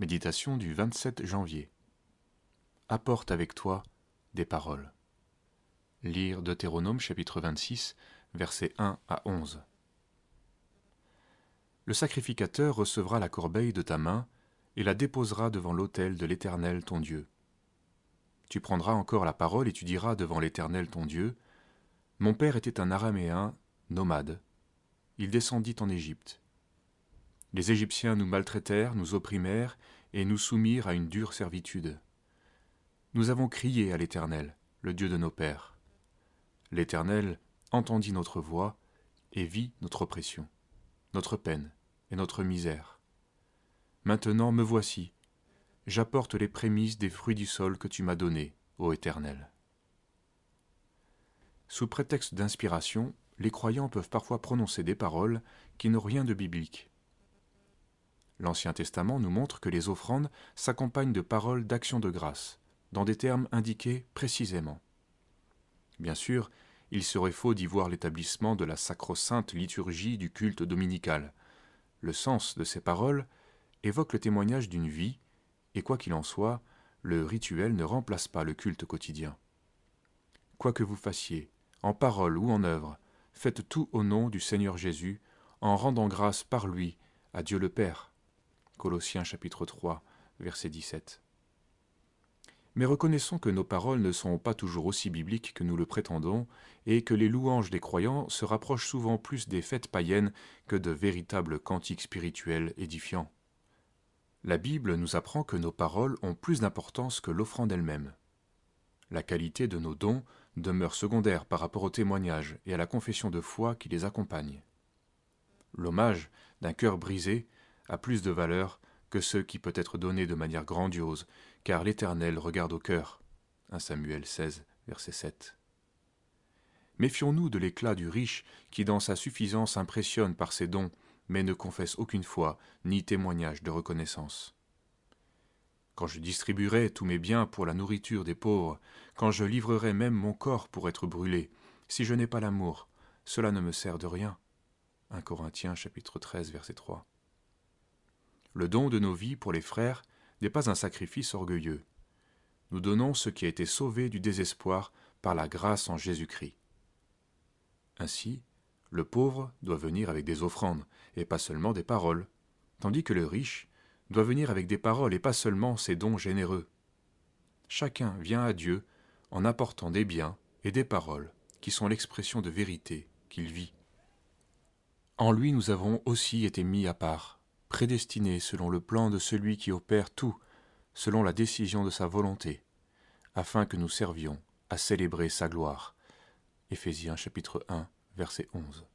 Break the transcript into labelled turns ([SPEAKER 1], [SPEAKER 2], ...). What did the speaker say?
[SPEAKER 1] Méditation du 27 janvier. Apporte avec toi des paroles. Lire Deutéronome chapitre 26, versets 1 à 11. Le sacrificateur recevra la corbeille de ta main et la déposera devant l'autel de l'Éternel ton Dieu. Tu prendras encore la parole et tu diras devant l'Éternel ton Dieu, Mon père était un araméen, nomade. Il descendit en Égypte. Les Égyptiens nous maltraitèrent, nous opprimèrent, et nous soumirent à une dure servitude. Nous avons crié à l'Éternel, le Dieu de nos pères. L'Éternel entendit notre voix et vit notre oppression, notre peine et notre misère. Maintenant me voici, j'apporte les prémices des fruits du sol que tu m'as donnés, ô Éternel. Sous prétexte d'inspiration, les croyants peuvent parfois prononcer des paroles qui n'ont rien de biblique. L'Ancien Testament nous montre que les offrandes s'accompagnent de paroles d'action de grâce, dans des termes indiqués précisément. Bien sûr, il serait faux d'y voir l'établissement de la sacro-sainte liturgie du culte dominical. Le sens de ces paroles évoque le témoignage d'une vie, et quoi qu'il en soit, le rituel ne remplace pas le culte quotidien. Quoi que vous fassiez, en parole ou en œuvre, faites tout au nom du Seigneur Jésus, en rendant grâce par lui à Dieu le Père. Colossiens chapitre 3, verset 17. Mais reconnaissons que nos paroles ne sont pas toujours aussi bibliques que nous le prétendons, et que les louanges des croyants se rapprochent souvent plus des fêtes païennes que de véritables cantiques spirituels édifiants. La Bible nous apprend que nos paroles ont plus d'importance que l'offrande elle-même. La qualité de nos dons demeure secondaire par rapport au témoignage et à la confession de foi qui les accompagne. L'hommage d'un cœur brisé a plus de valeur que ceux qui peut être donné de manière grandiose, car l'Éternel regarde au cœur. 1 Samuel 16, verset 7. Méfions-nous de l'éclat du riche qui dans sa suffisance impressionne par ses dons, mais ne confesse aucune foi ni témoignage de reconnaissance. Quand je distribuerai tous mes biens pour la nourriture des pauvres, quand je livrerai même mon corps pour être brûlé, si je n'ai pas l'amour, cela ne me sert de rien. 1 Corinthiens chapitre 13 verset 3. Le don de nos vies pour les frères n'est pas un sacrifice orgueilleux. Nous donnons ce qui a été sauvé du désespoir par la grâce en Jésus-Christ. Ainsi, le pauvre doit venir avec des offrandes, et pas seulement des paroles, tandis que le riche doit venir avec des paroles et pas seulement ses dons généreux. Chacun vient à Dieu en apportant des biens et des paroles qui sont l'expression de vérité qu'il vit. En lui nous avons aussi été mis à part, prédestinés selon le plan de celui qui opère tout, selon la décision de sa volonté, afin que nous servions à célébrer sa gloire. Éphésiens chapitre 1, verset 11.